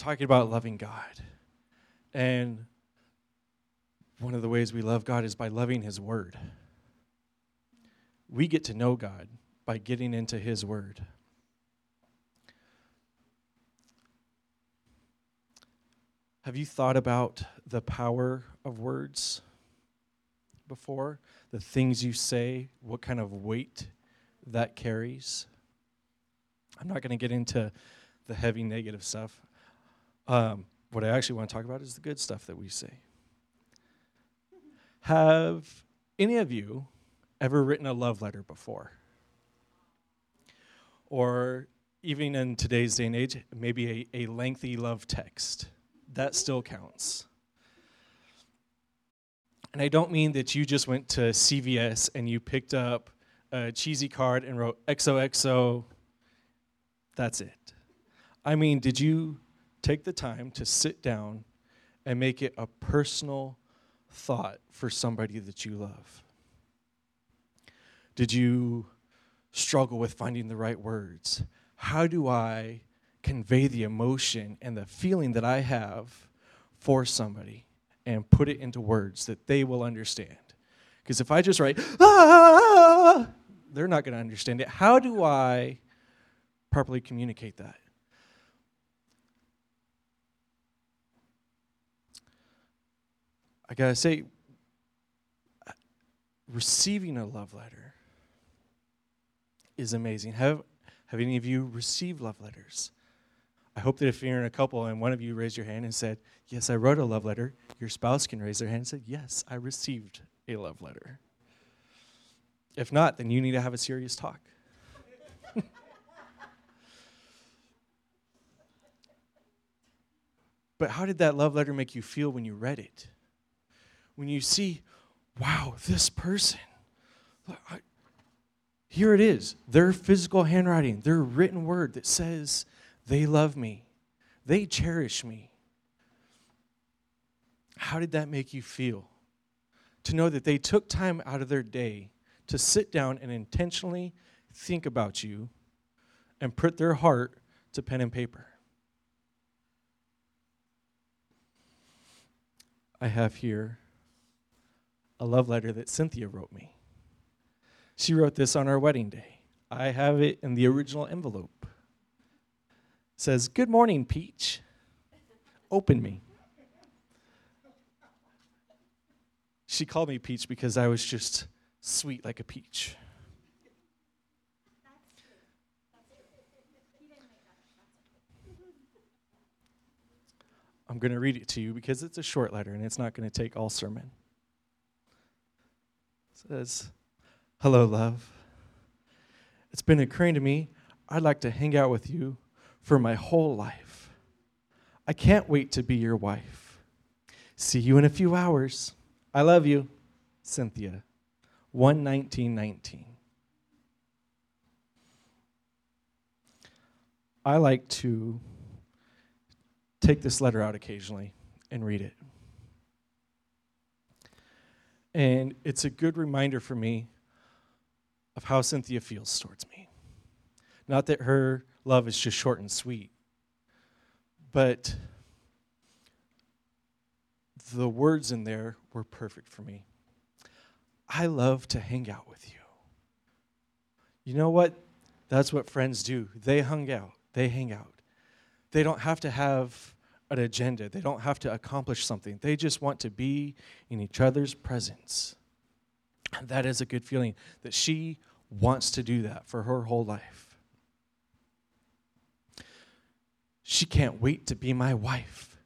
talking about loving God. And one of the ways we love God is by loving His Word. We get to know God by getting into His Word. Have you thought about the power of words before? The things you say, what kind of weight that carries? I'm not going to get into the heavy negative stuff. Um, what I actually want to talk about is the good stuff that we say. Have any of you ever written a love letter before? Or even in today's day and age, maybe a, a lengthy love text. That still counts. And I don't mean that you just went to CVS and you picked up a cheesy card and wrote XOXO. That's it. I mean, did you take the time to sit down and make it a personal thought for somebody that you love? Did you struggle with finding the right words? How do I convey the emotion and the feeling that I have for somebody and put it into words that they will understand? Because if I just write, ah, they're not going to understand it. How do I properly communicate that? I gotta say, receiving a love letter is amazing. Have have any of you received love letters? I hope that if you're in a couple and one of you raised your hand and said, Yes, I wrote a love letter, your spouse can raise their hand and say, Yes, I received a love letter. If not, then you need to have a serious talk. but how did that love letter make you feel when you read it? When you see, wow, this person, I, here it is, their physical handwriting, their written word that says they love me, they cherish me. How did that make you feel? To know that they took time out of their day to sit down and intentionally think about you and put their heart to pen and paper. I have here a love letter that Cynthia wrote me. She wrote this on our wedding day. I have it in the original envelope. It says, Good morning, Peach. Open me. She called me Peach because I was just sweet like a peach. I'm going to read it to you because it's a short letter and it's not going to take all sermon says, Hello, love. It's been occurring to me I'd like to hang out with you for my whole life. I can't wait to be your wife. See you in a few hours. I love you, Cynthia. 11919. I like to take this letter out occasionally and read it. And it's a good reminder for me of how Cynthia feels towards me. Not that her love is just short and sweet, but the words in there were perfect for me. I love to hang out with you. You know what? That's what friends do. They hung out, they hang out. They don't have to have an agenda. They don't have to accomplish something. They just want to be in each other's presence. And that is a good feeling that she wants to do that for her whole life. She can't wait to be my wife.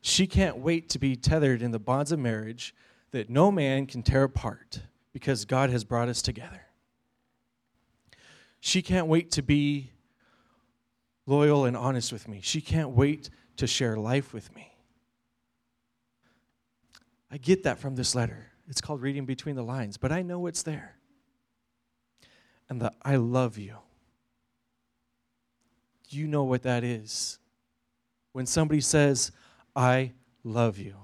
She can't wait to be tethered in the bonds of marriage that no man can tear apart because God has brought us together. She can't wait to be loyal and honest with me. She can't wait to share life with me. I get that from this letter. It's called reading between the lines, but I know it's there. And the I love you. You know what that is. When somebody says, I love you.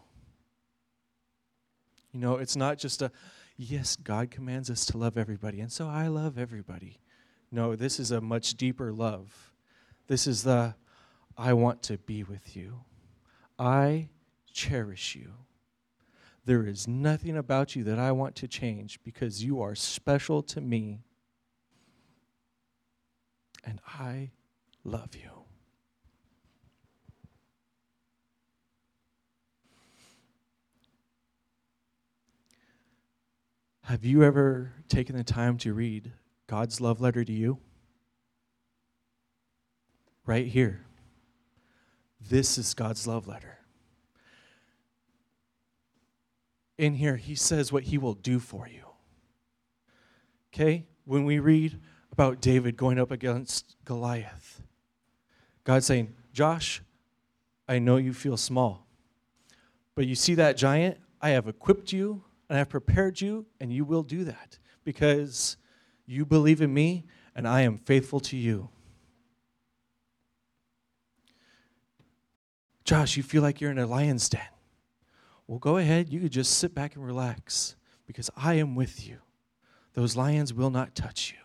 You know, it's not just a, yes, God commands us to love everybody, and so I love everybody. No, this is a much deeper love. This is the, I want to be with you. I cherish you. There is nothing about you that I want to change because you are special to me. And I love you. Have you ever taken the time to read God's love letter to you? Right here. This is God's love letter. In here, he says what he will do for you. Okay? When we read about David going up against Goliath, God's saying, Josh, I know you feel small, but you see that giant? I have equipped you and I have prepared you, and you will do that because you believe in me and I am faithful to you. Josh, you feel like you're in a lion's den. Well, go ahead. You could just sit back and relax because I am with you. Those lions will not touch you.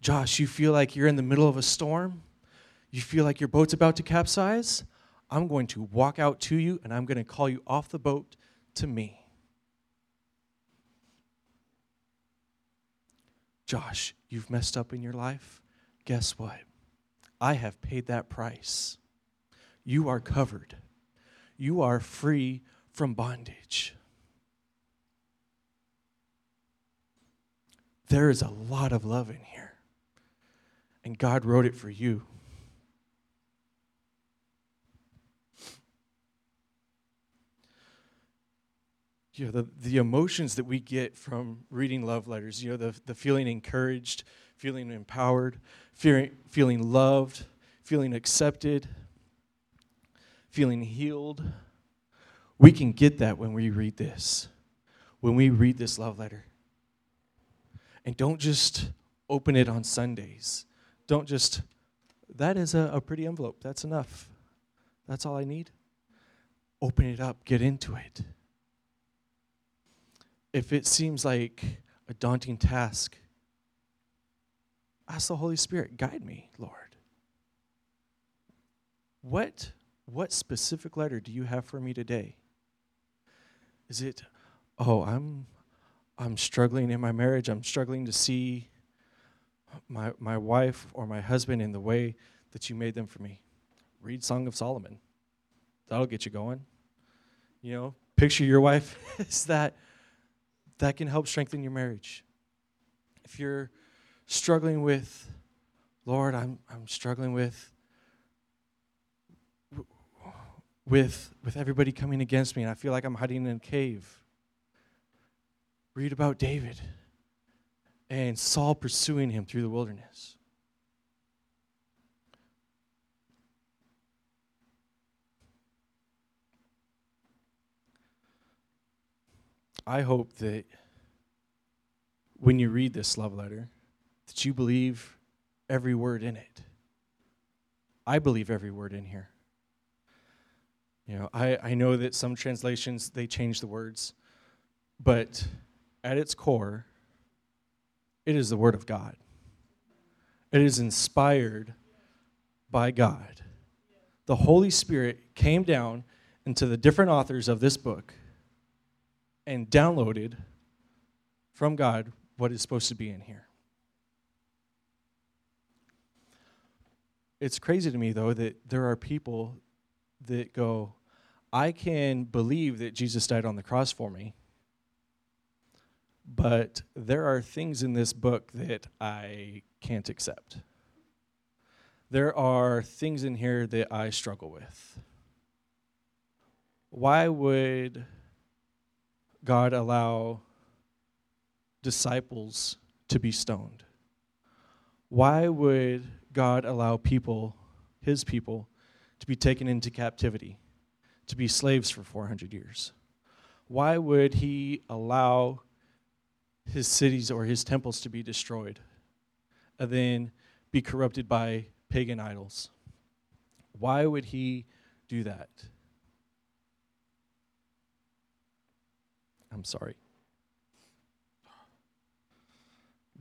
Josh, you feel like you're in the middle of a storm? You feel like your boat's about to capsize? I'm going to walk out to you and I'm going to call you off the boat to me. Josh, you've messed up in your life? Guess what? I have paid that price. You are covered. You are free from bondage. There is a lot of love in here. And God wrote it for you. you know, the, the emotions that we get from reading love letters, you know, the, the feeling encouraged, feeling empowered, feeling, feeling loved, feeling accepted, feeling healed. We can get that when we read this, when we read this love letter. And don't just open it on Sundays. Don't just, that is a, a pretty envelope. That's enough. That's all I need. Open it up, get into it if it seems like a daunting task, ask the Holy Spirit, guide me, Lord. What, what specific letter do you have for me today? Is it, oh, I'm, I'm struggling in my marriage, I'm struggling to see my, my wife or my husband in the way that you made them for me? Read Song of Solomon. That'll get you going. You know, picture your wife is that that can help strengthen your marriage. If you're struggling with, Lord, I'm, I'm struggling with, with, with everybody coming against me and I feel like I'm hiding in a cave. Read about David and Saul pursuing him through the wilderness. I hope that when you read this love letter, that you believe every word in it. I believe every word in here. You know, I, I know that some translations they change the words, but at its core, it is the Word of God. It is inspired by God. The Holy Spirit came down into the different authors of this book and downloaded from God what is supposed to be in here. It's crazy to me, though, that there are people that go, I can believe that Jesus died on the cross for me, but there are things in this book that I can't accept. There are things in here that I struggle with. Why would God allow disciples to be stoned? Why would God allow people, his people, to be taken into captivity, to be slaves for 400 years? Why would he allow his cities or his temples to be destroyed and then be corrupted by pagan idols? Why would he do that? I'm sorry.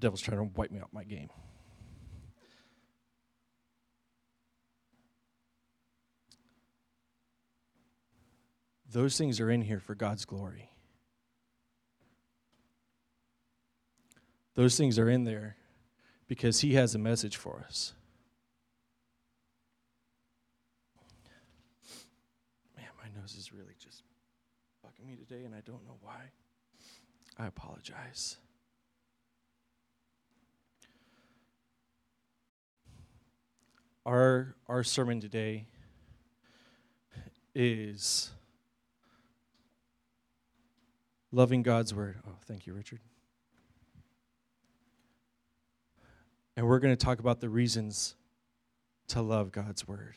devil's trying to wipe me out my game. Those things are in here for God's glory. Those things are in there because He has a message for us. Man, my nose is really just fucking me today, and I don't know why. I apologize. Our, our sermon today is loving God's word. Oh, thank you, Richard. And we're going to talk about the reasons to love God's word.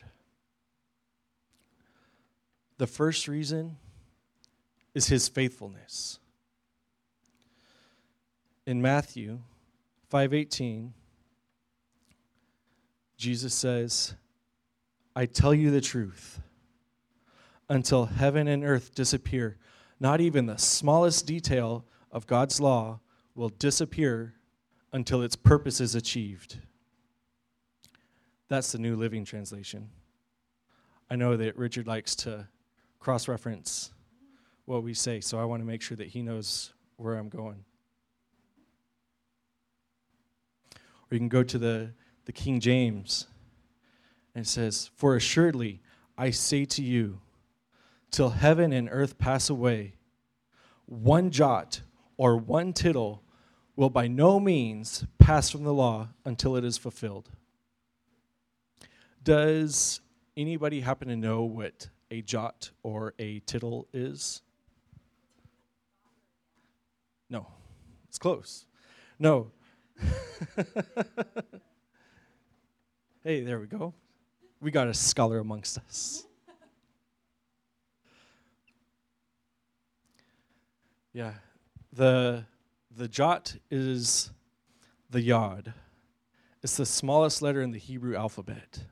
The first reason is his faithfulness. In Matthew 5:18, Jesus says, "I tell you the truth, until heaven and earth disappear, not even the smallest detail of God's law will disappear until its purpose is achieved. That's the New Living Translation. I know that Richard likes to cross reference what we say, so I want to make sure that he knows where I'm going. Or you can go to the, the King James, and it says, For assuredly I say to you, till heaven and earth pass away, one jot or one tittle will by no means pass from the law until it is fulfilled. Does anybody happen to know what a jot or a tittle is? No, it's close. No. hey, there we go. We got a scholar amongst us. Yeah. The the jot is the yod. It's the smallest letter in the Hebrew alphabet.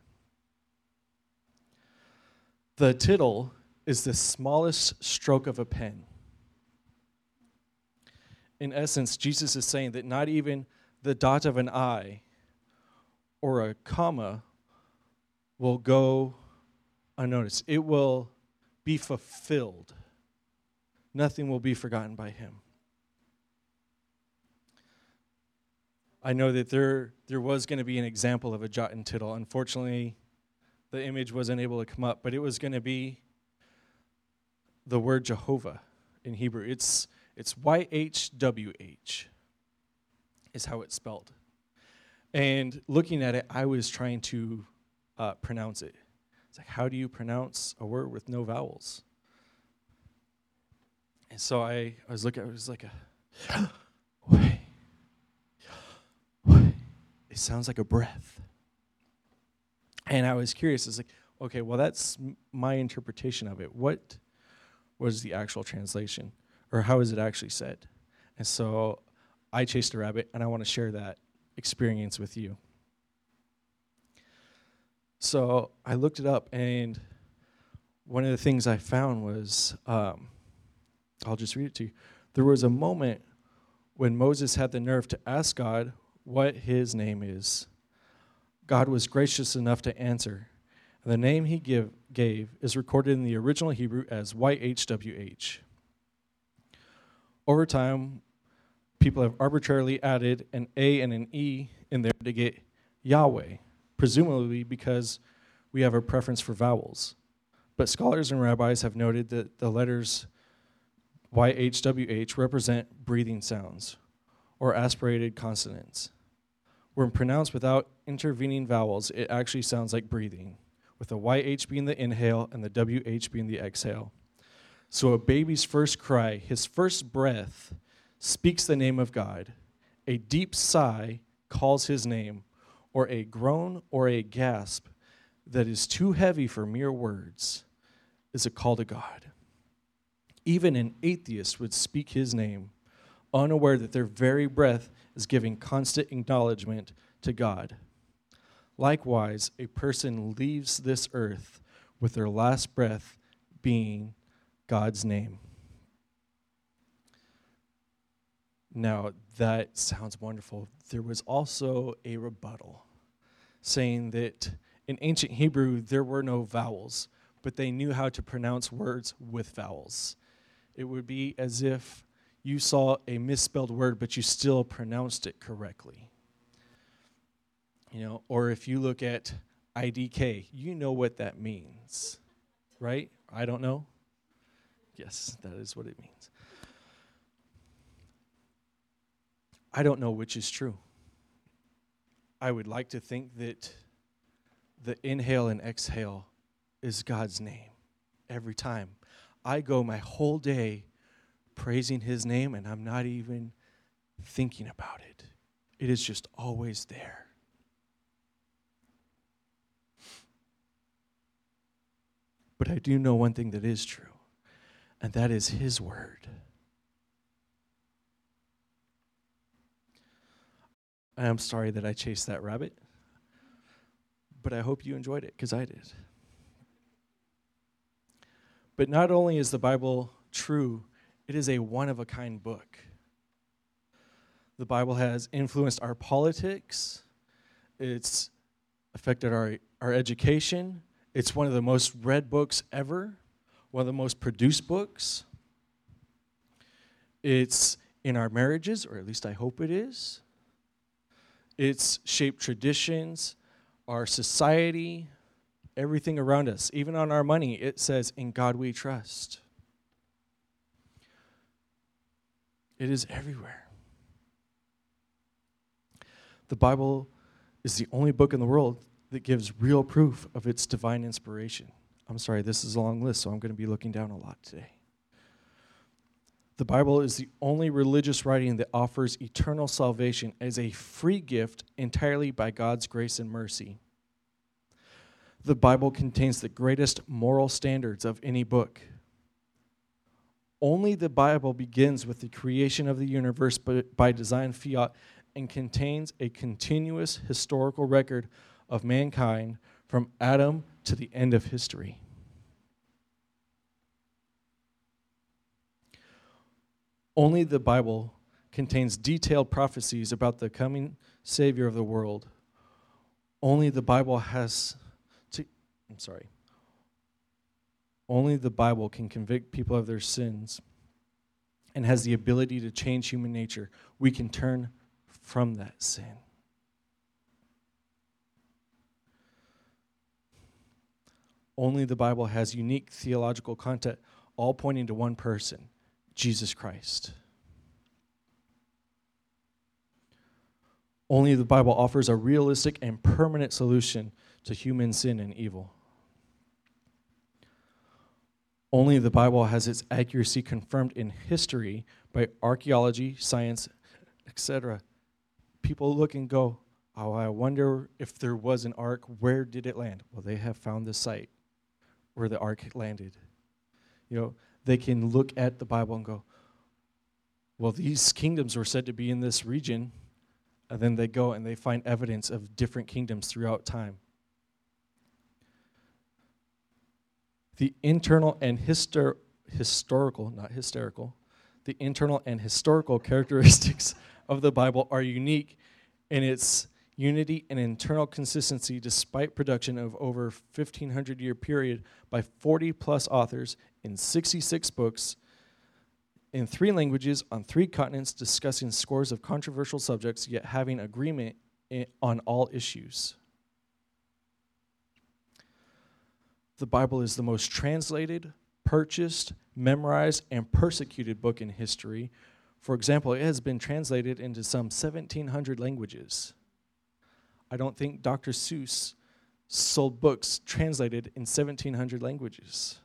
The tittle is the smallest stroke of a pen. In essence, Jesus is saying that not even the dot of an I or a comma will go unnoticed. It will be fulfilled nothing will be forgotten by him. I know that there, there was going to be an example of a jot and tittle. Unfortunately, the image wasn't able to come up, but it was going to be the word Jehovah in Hebrew. It's, it's YHWH, is how it's spelled. And looking at it, I was trying to uh, pronounce it. It's like, how do you pronounce a word with no vowels? And so I, I was looking, it was like a. It sounds like a breath. And I was curious. It's like, okay, well, that's my interpretation of it. What was the actual translation? Or how is it actually said? And so I chased a rabbit, and I want to share that experience with you. So I looked it up, and one of the things I found was um, I'll just read it to you. There was a moment when Moses had the nerve to ask God what his name is. God was gracious enough to answer. And the name he give, gave is recorded in the original Hebrew as YHWH. Over time, people have arbitrarily added an A and an E in there to get Yahweh, presumably because we have a preference for vowels. But scholars and rabbis have noted that the letters YHWH represent breathing sounds or aspirated consonants. When pronounced without intervening vowels, it actually sounds like breathing, with the YH being the inhale and the WH being the exhale. So a baby's first cry, his first breath, speaks the name of God. A deep sigh calls his name, or a groan or a gasp that is too heavy for mere words is a call to God. Even an atheist would speak his name, unaware that their very breath is giving constant acknowledgement to God. Likewise, a person leaves this earth with their last breath being God's name. Now, that sounds wonderful. There was also a rebuttal saying that in ancient Hebrew, there were no vowels, but they knew how to pronounce words with vowels. It would be as if you saw a misspelled word, but you still pronounced it correctly. You know, or if you look at IDK, you know what that means, right? I don't know. Yes, that is what it means. I don't know which is true. I would like to think that the inhale and exhale is God's name every time. I go my whole day praising his name and I'm not even thinking about it. It is just always there. But I do know one thing that is true, and that is his word. I am sorry that I chased that rabbit, but I hope you enjoyed it because I did. But not only is the Bible true, it is a one of a kind book. The Bible has influenced our politics, it's affected our, our education, it's one of the most read books ever, one of the most produced books. It's in our marriages, or at least I hope it is. It's shaped traditions, our society, everything around us. Even on our money, it says, In God we trust. It is everywhere. The Bible is the only book in the world that gives real proof of its divine inspiration. I'm sorry, this is a long list, so I'm going to be looking down a lot today. The Bible is the only religious writing that offers eternal salvation as a free gift entirely by God's grace and mercy. The Bible contains the greatest moral standards of any book. Only the Bible begins with the creation of the universe by divine fiat and contains a continuous historical record of mankind from Adam to the end of history. Only the Bible contains detailed prophecies about the coming Savior of the world. Only the Bible has I'm sorry. Only the Bible can convict people of their sins and has the ability to change human nature. We can turn from that sin. Only the Bible has unique theological content, all pointing to one person Jesus Christ. Only the Bible offers a realistic and permanent solution to human sin and evil. Only the Bible has its accuracy confirmed in history by archaeology, science, etc. People look and go, Oh, I wonder if there was an ark. Where did it land? Well, they have found the site where the ark landed. You know, they can look at the Bible and go, well, these kingdoms were said to be in this region. And then they go and they find evidence of different kingdoms throughout time. The internal and histor- historical, not hysterical, the internal and historical characteristics of the Bible are unique in its unity and internal consistency despite production of over 1500 year period by 40 plus authors in 66 books in three languages on three continents discussing scores of controversial subjects yet having agreement on all issues the bible is the most translated purchased memorized and persecuted book in history for example it has been translated into some 1700 languages I don't think Dr. Seuss sold books translated in 1700 languages.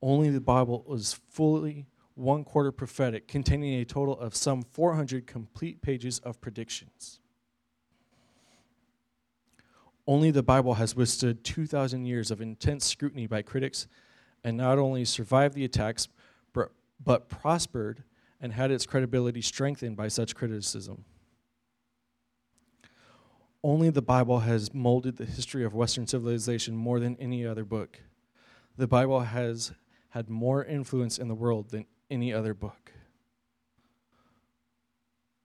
Only the Bible was fully one quarter prophetic, containing a total of some 400 complete pages of predictions. Only the Bible has withstood 2,000 years of intense scrutiny by critics and not only survived the attacks, but, but prospered and had its credibility strengthened by such criticism. Only the Bible has molded the history of Western civilization more than any other book. The Bible has had more influence in the world than any other book.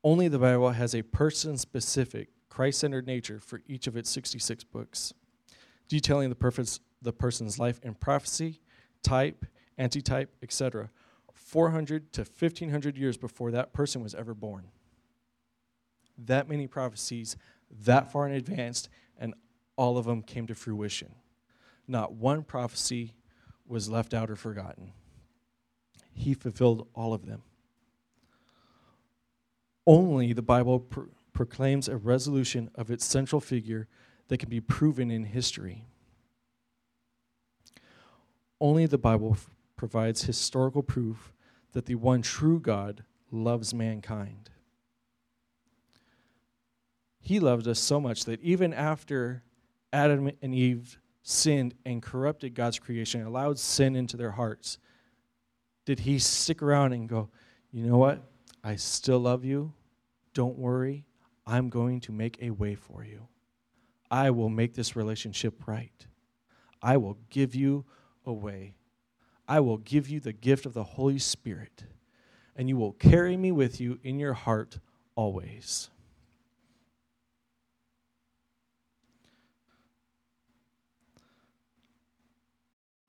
Only the Bible has a person specific, Christ centered nature for each of its 66 books. detailing the, purpose, the person's life in prophecy, type, antitype, etc., 400 to 1500 years before that person was ever born. That many prophecies, that far in advance, and all of them came to fruition. Not one prophecy was left out or forgotten. He fulfilled all of them. Only the Bible proclaims a resurrection of its central figure that can be proven in history. Only the Bible f- provides historical proof that the one true God loves mankind. He loved us so much that even after Adam and Eve sinned and corrupted God's creation, and allowed sin into their hearts, did he stick around and go, you know what? I still love you. Don't worry. I'm going to make a way for you. I will make this relationship right. I will give you a way. I will give you the gift of the Holy Spirit, and you will carry me with you in your heart always.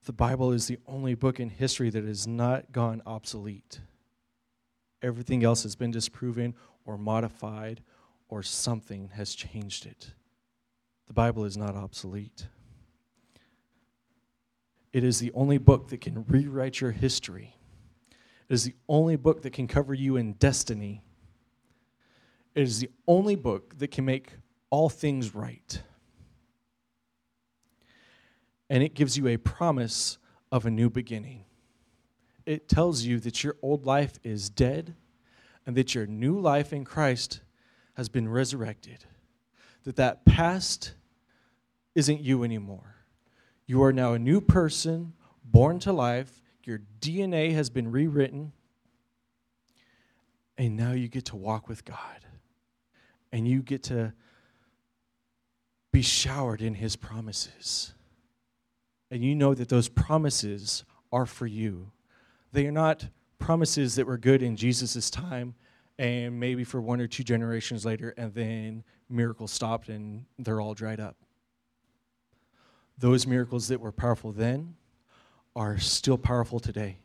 The Bible is the only book in history that has not gone obsolete. Everything else has been disproven or modified or something has changed it. The Bible is not obsolete. It is the only book that can rewrite your history. It is the only book that can cover you in destiny. It is the only book that can make all things right and it gives you a promise of a new beginning. It tells you that your old life is dead and that your new life in Christ has been resurrected. That that past isn't you anymore. You are now a new person, born to life. Your DNA has been rewritten. And now you get to walk with God. And you get to be showered in his promises and you know that those promises are for you. They are not promises that were good in Jesus' time and maybe for one or two generations later, and then miracles stopped and they're all dried up. Those miracles that were powerful then are still powerful today.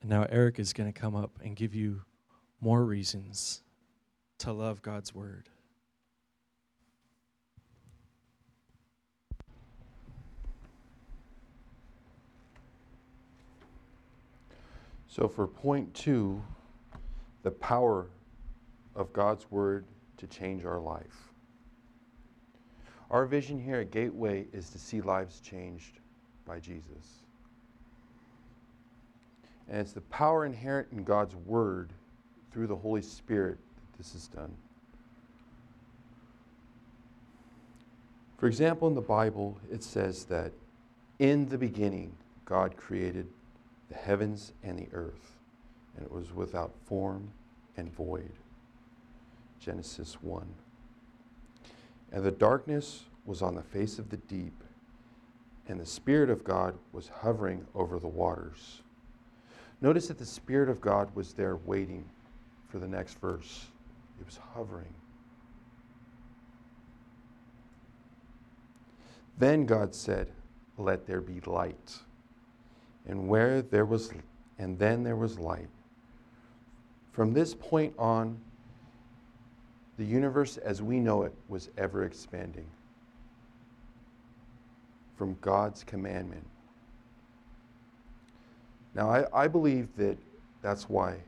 And now Eric is going to come up and give you more reasons to love God's word. So, for point two, the power of God's word to change our life. Our vision here at Gateway is to see lives changed by Jesus. And it's the power inherent in God's word through the Holy Spirit that this is done. For example, in the Bible, it says that in the beginning, God created the heavens and the earth, and it was without form and void. Genesis 1. And the darkness was on the face of the deep, and the Spirit of God was hovering over the waters. Notice that the Spirit of God was there waiting for the next verse. It was hovering. Then God said, Let there be light. And where there was, and then there was light. From this point on, the universe as we know it was ever expanding from God's commandment. Now, I, I believe that that's why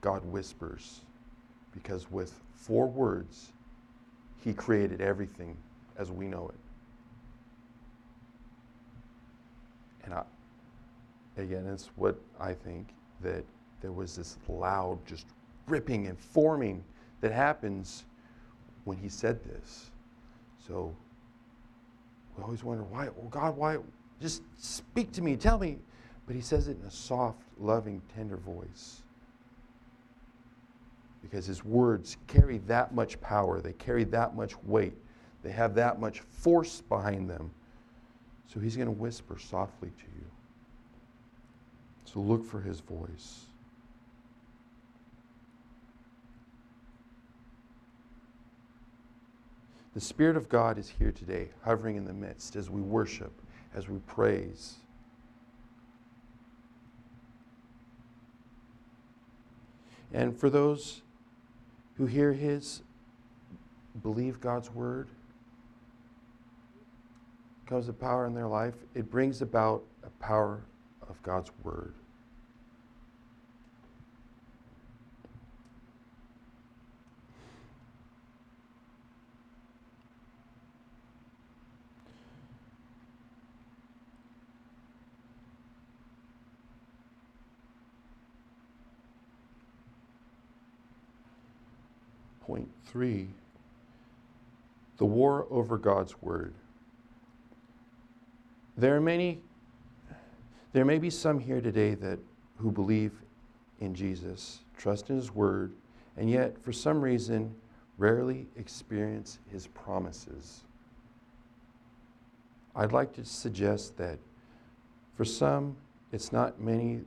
God whispers because with four words, He created everything as we know it. And I, again, it's what I think that there was this loud, just ripping and forming that happens when He said this. So we always wonder why, oh God, why? Just speak to me, tell me. But He says it in a soft, loving, tender voice because his words carry that much power, they carry that much weight, they have that much force behind them. So he's going to whisper softly to you. So look for his voice. The Spirit of God is here today, hovering in the midst as we worship, as we praise. And for those who hear His, believe God's word, comes the power in their life, it brings about a power of God's word. Point three the war over God's word. There are many, there may be some here today that who believe in Jesus, trust in his word, and yet for some reason rarely experience his promises. I'd like to suggest that for some, it's not many,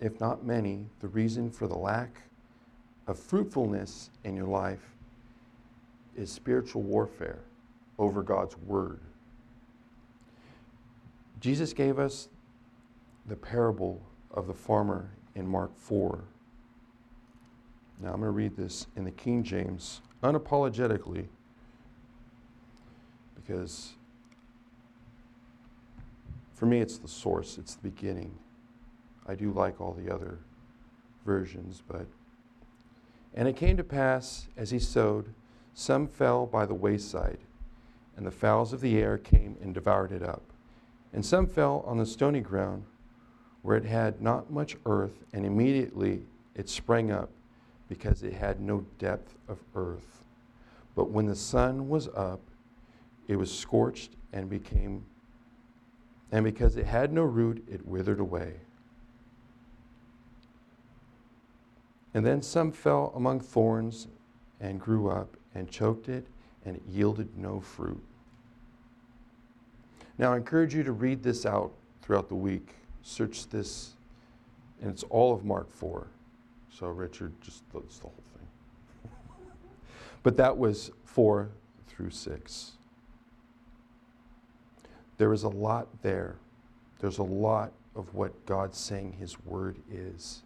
if not many, the reason for the lack of fruitfulness in your life is spiritual warfare over God's word. Jesus gave us the parable of the farmer in Mark 4. Now I'm going to read this in the King James unapologetically because for me it's the source, it's the beginning. I do like all the other versions, but. And it came to pass as he sowed, some fell by the wayside, and the fowls of the air came and devoured it up. And some fell on the stony ground, where it had not much earth, and immediately it sprang up, because it had no depth of earth. But when the sun was up, it was scorched and became, and because it had no root, it withered away. And then some fell among thorns and grew up and choked it, and it yielded no fruit. Now, I encourage you to read this out throughout the week. Search this, and it's all of Mark 4. So, Richard, just that's the whole thing. but that was 4 through 6. There is a lot there. There's a lot of what God's saying His Word is.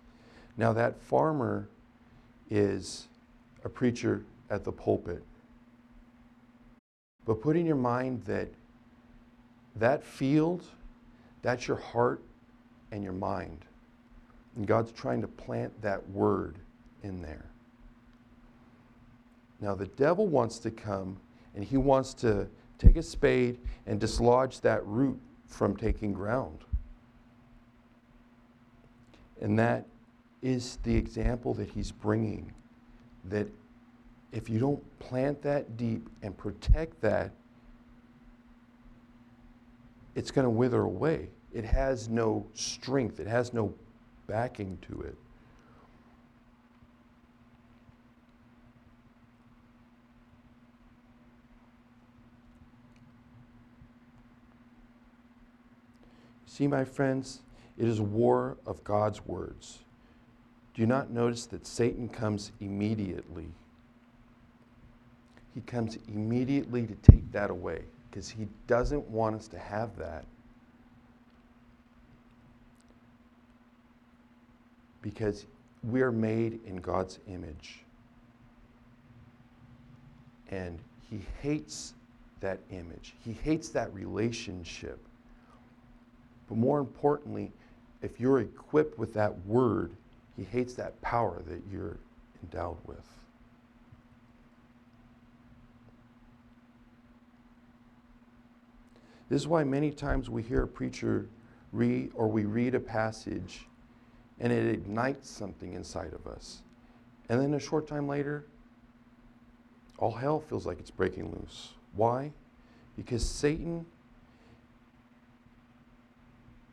Now, that farmer is a preacher at the pulpit. But put in your mind that that field, that's your heart and your mind. And God's trying to plant that word in there. Now, the devil wants to come and he wants to take a spade and dislodge that root from taking ground. And that is the example that he's bringing that if you don't plant that deep and protect that, it's going to wither away. It has no strength, it has no backing to it. See, my friends, it is war of God's words. Do you not notice that Satan comes immediately? He comes immediately to take that away because he doesn't want us to have that. Because we are made in God's image. And he hates that image, he hates that relationship. But more importantly, if you're equipped with that word, he hates that power that you're endowed with. This is why many times we hear a preacher read or we read a passage and it ignites something inside of us. And then a short time later, all hell feels like it's breaking loose. Why? Because Satan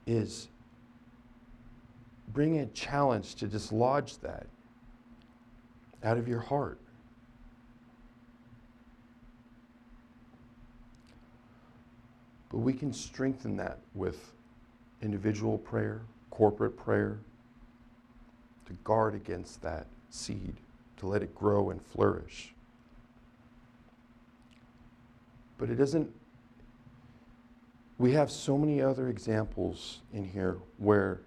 is bringing a challenge to dislodge that out of your heart. But we can strengthen that with individual prayer, corporate prayer, to guard against that seed, to let it grow and flourish. But it doesn't, we have so many other examples in here where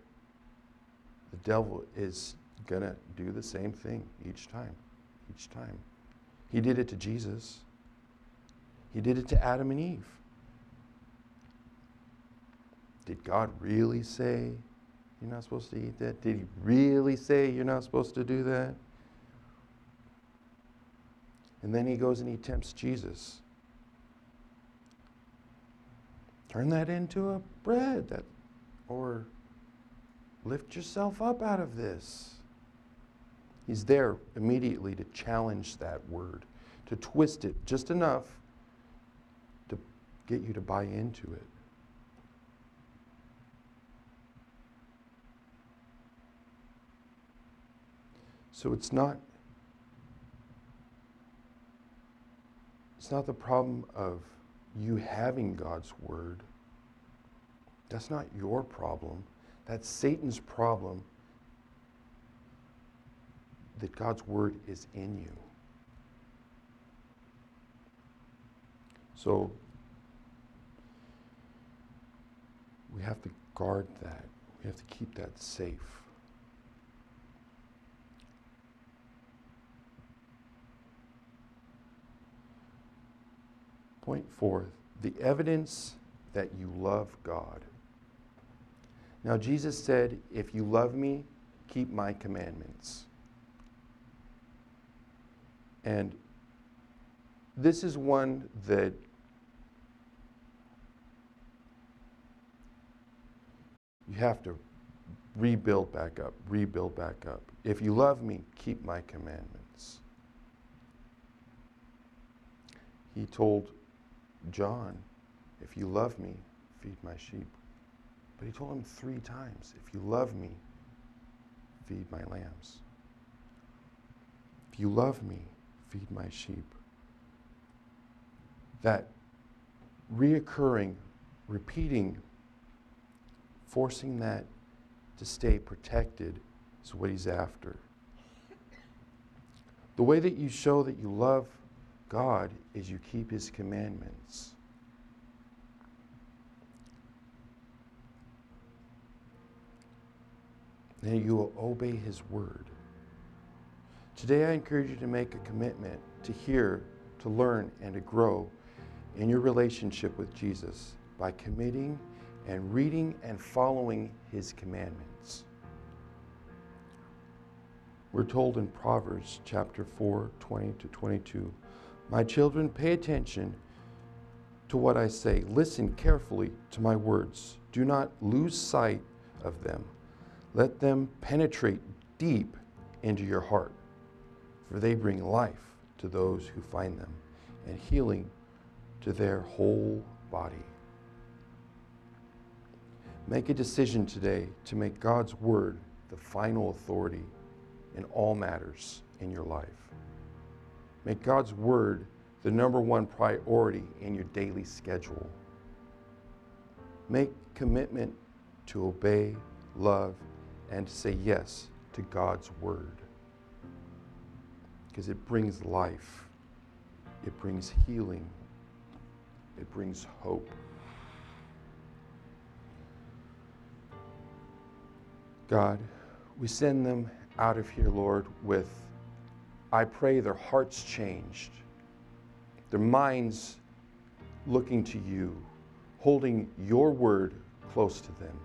the devil is going to do the same thing each time. Each time. He did it to Jesus, he did it to Adam and Eve. Did God really say you're not supposed to eat that? Did he really say you're not supposed to do that? And then he goes and he tempts Jesus. Turn that into a bread that or lift yourself up out of this. He's there immediately to challenge that word, to twist it just enough to get you to buy into it. So it's not it's not the problem of you having God's word. That's not your problem. That's Satan's problem that God's word is in you. So we have to guard that. We have to keep that safe. Point four the evidence that you love God. Now, Jesus said, If you love me, keep my commandments. And this is one that you have to rebuild back up, rebuild back up. If you love me, keep my commandments. He told John, if you love me, feed my sheep. But he told him three times, if you love me, feed my lambs. If you love me, feed my sheep. That reoccurring, repeating, forcing that to stay protected is what he's after. The way that you show that you love God is you keep his commandments. Then you will obey his word. Today, I encourage you to make a commitment to hear, to learn, and to grow in your relationship with Jesus by committing and reading and following his commandments. We're told in Proverbs chapter 4, 20 to 22 My children, pay attention to what I say. Listen carefully to my words. Do not lose sight of them. Let them penetrate deep into your heart, for they bring life to those who find them and healing to their whole body. Make a decision today to make God's Word the final authority in all matters in your life. Make God's Word the number one priority in your daily schedule. Make commitment to obey, love, and say yes to God's Word. Because it brings life, it brings healing, it brings hope. God, we send them out of here, Lord, with, I pray their hearts changed, their minds looking to you, holding your word close to them.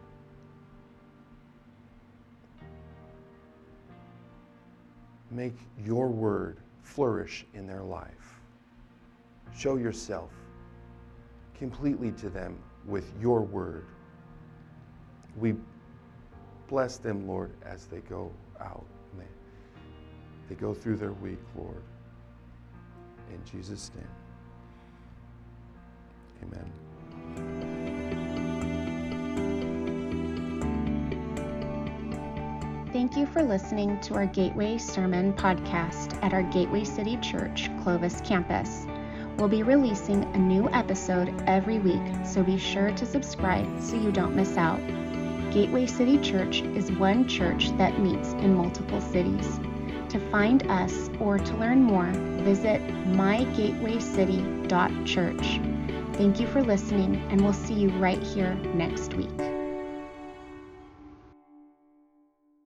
Make your word flourish in their life. Show yourself completely to them with your word. We bless them, Lord, as they go out. They, go through their week, Lord. In Jesus' name. Amen. Thank you for listening to our Gateway Sermon podcast at our Gateway City Church Clovis campus. We'll be releasing a new episode every week, so be sure to subscribe so you don't miss out. Gateway City Church is one church that meets in multiple cities. To find us or to learn more, visit mygatewaycity.church. Thank you for listening, and we'll see you right here next week.